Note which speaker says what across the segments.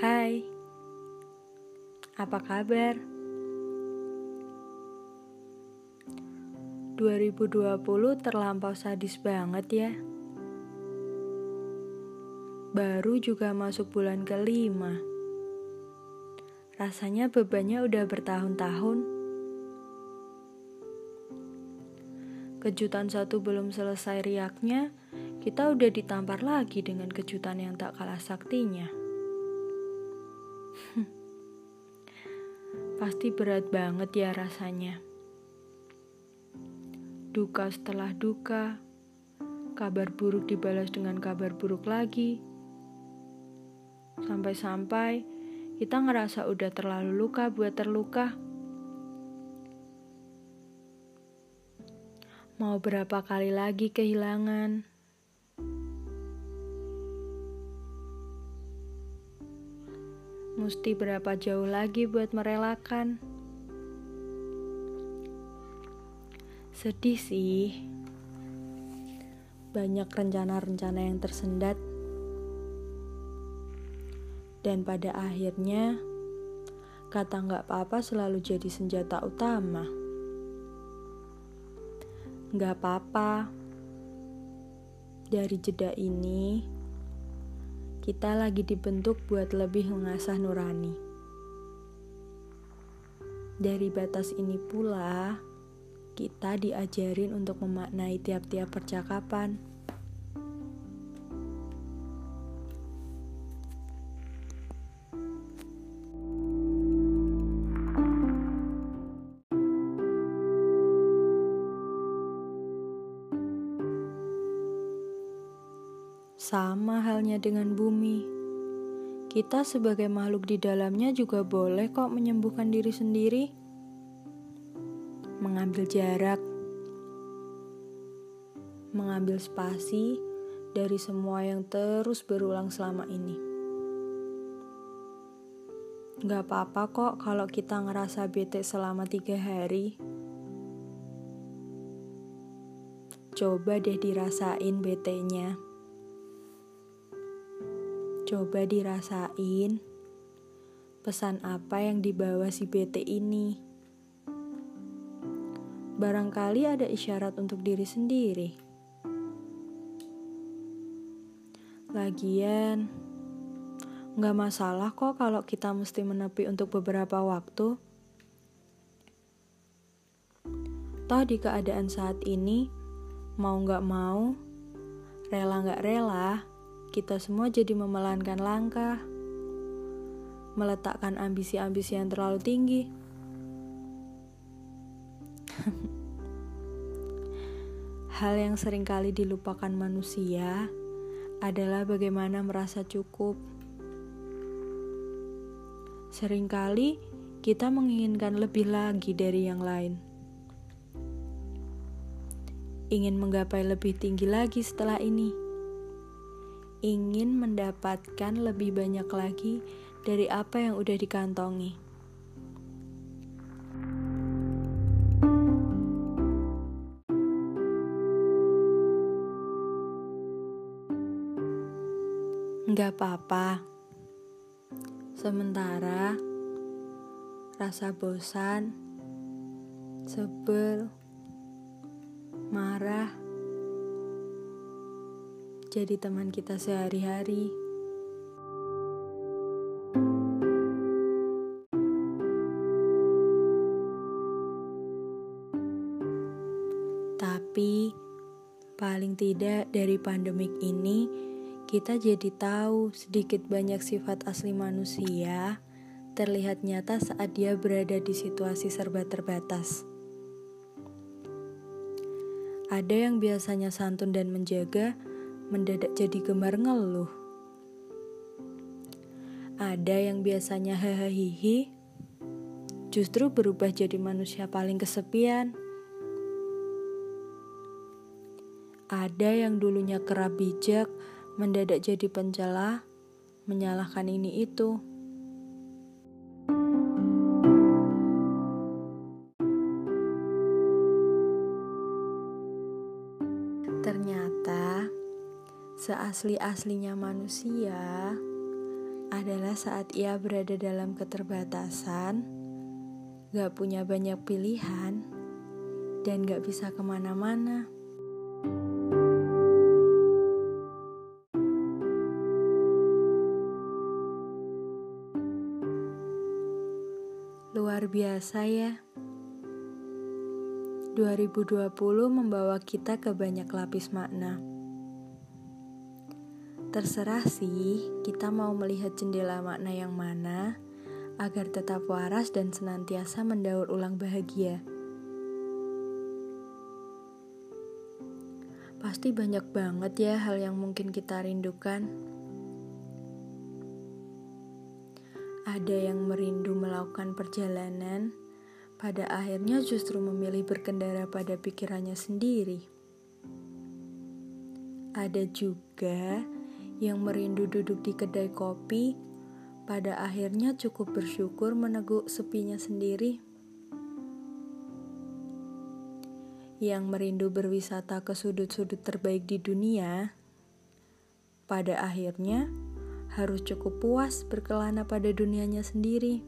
Speaker 1: Hai, apa kabar? 2020 terlampau sadis banget ya. Baru juga masuk bulan kelima. Rasanya bebannya udah bertahun-tahun. Kejutan satu belum selesai riaknya, kita udah ditampar lagi dengan kejutan yang tak kalah saktinya. Pasti berat banget ya rasanya. Duka setelah duka, kabar buruk dibalas dengan kabar buruk lagi. Sampai-sampai kita ngerasa udah terlalu luka buat terluka. Mau berapa kali lagi kehilangan? Mesti berapa jauh lagi buat merelakan? Sedih sih. Banyak rencana-rencana yang tersendat. Dan pada akhirnya, kata nggak apa-apa selalu jadi senjata utama. Nggak apa-apa. Dari jeda ini, kita lagi dibentuk buat lebih mengasah nurani. Dari batas ini pula, kita diajarin untuk memaknai tiap-tiap percakapan. Sama halnya dengan bumi. Kita sebagai makhluk di dalamnya juga boleh kok menyembuhkan diri sendiri. Mengambil jarak. Mengambil spasi dari semua yang terus berulang selama ini. Gak apa-apa kok kalau kita ngerasa bete selama tiga hari. Coba deh dirasain bete-nya. Coba dirasain pesan apa yang dibawa si BT ini. Barangkali ada isyarat untuk diri sendiri. Lagian, nggak masalah kok kalau kita mesti menepi untuk beberapa waktu. Toh di keadaan saat ini, mau nggak mau, rela nggak rela, kita semua jadi memelankan langkah, meletakkan ambisi-ambisi yang terlalu tinggi. Hal yang sering kali dilupakan manusia adalah bagaimana merasa cukup. Seringkali kita menginginkan lebih lagi dari yang lain. Ingin menggapai lebih tinggi lagi setelah ini ingin mendapatkan lebih banyak lagi dari apa yang udah dikantongi. Nggak apa-apa. Sementara rasa bosan, sebel, marah, jadi teman kita sehari-hari. Tapi paling tidak dari pandemik ini kita jadi tahu sedikit banyak sifat asli manusia terlihat nyata saat dia berada di situasi serba terbatas. Ada yang biasanya santun dan menjaga, mendadak jadi gemar ngeluh. Ada yang biasanya hahaha justru berubah jadi manusia paling kesepian. Ada yang dulunya kerap bijak, mendadak jadi pencela, menyalahkan ini itu. Seasli-aslinya manusia, adalah saat ia berada dalam keterbatasan, gak punya banyak pilihan, dan gak bisa ke mana-mana. Luar biasa ya. 2020 membawa kita ke banyak lapis makna. Terserah sih, kita mau melihat jendela makna yang mana agar tetap waras dan senantiasa mendaur ulang bahagia. Pasti banyak banget ya hal yang mungkin kita rindukan. Ada yang merindu melakukan perjalanan, pada akhirnya justru memilih berkendara pada pikirannya sendiri. Ada juga yang merindu duduk di kedai kopi, pada akhirnya cukup bersyukur meneguk sepinya sendiri. Yang merindu berwisata ke sudut-sudut terbaik di dunia, pada akhirnya harus cukup puas berkelana pada dunianya sendiri.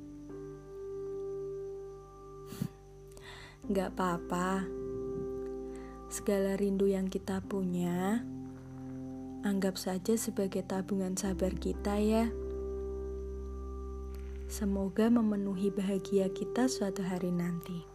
Speaker 1: Gak apa-apa, segala rindu yang kita punya, anggap saja sebagai tabungan sabar kita ya. Semoga memenuhi bahagia kita suatu hari nanti.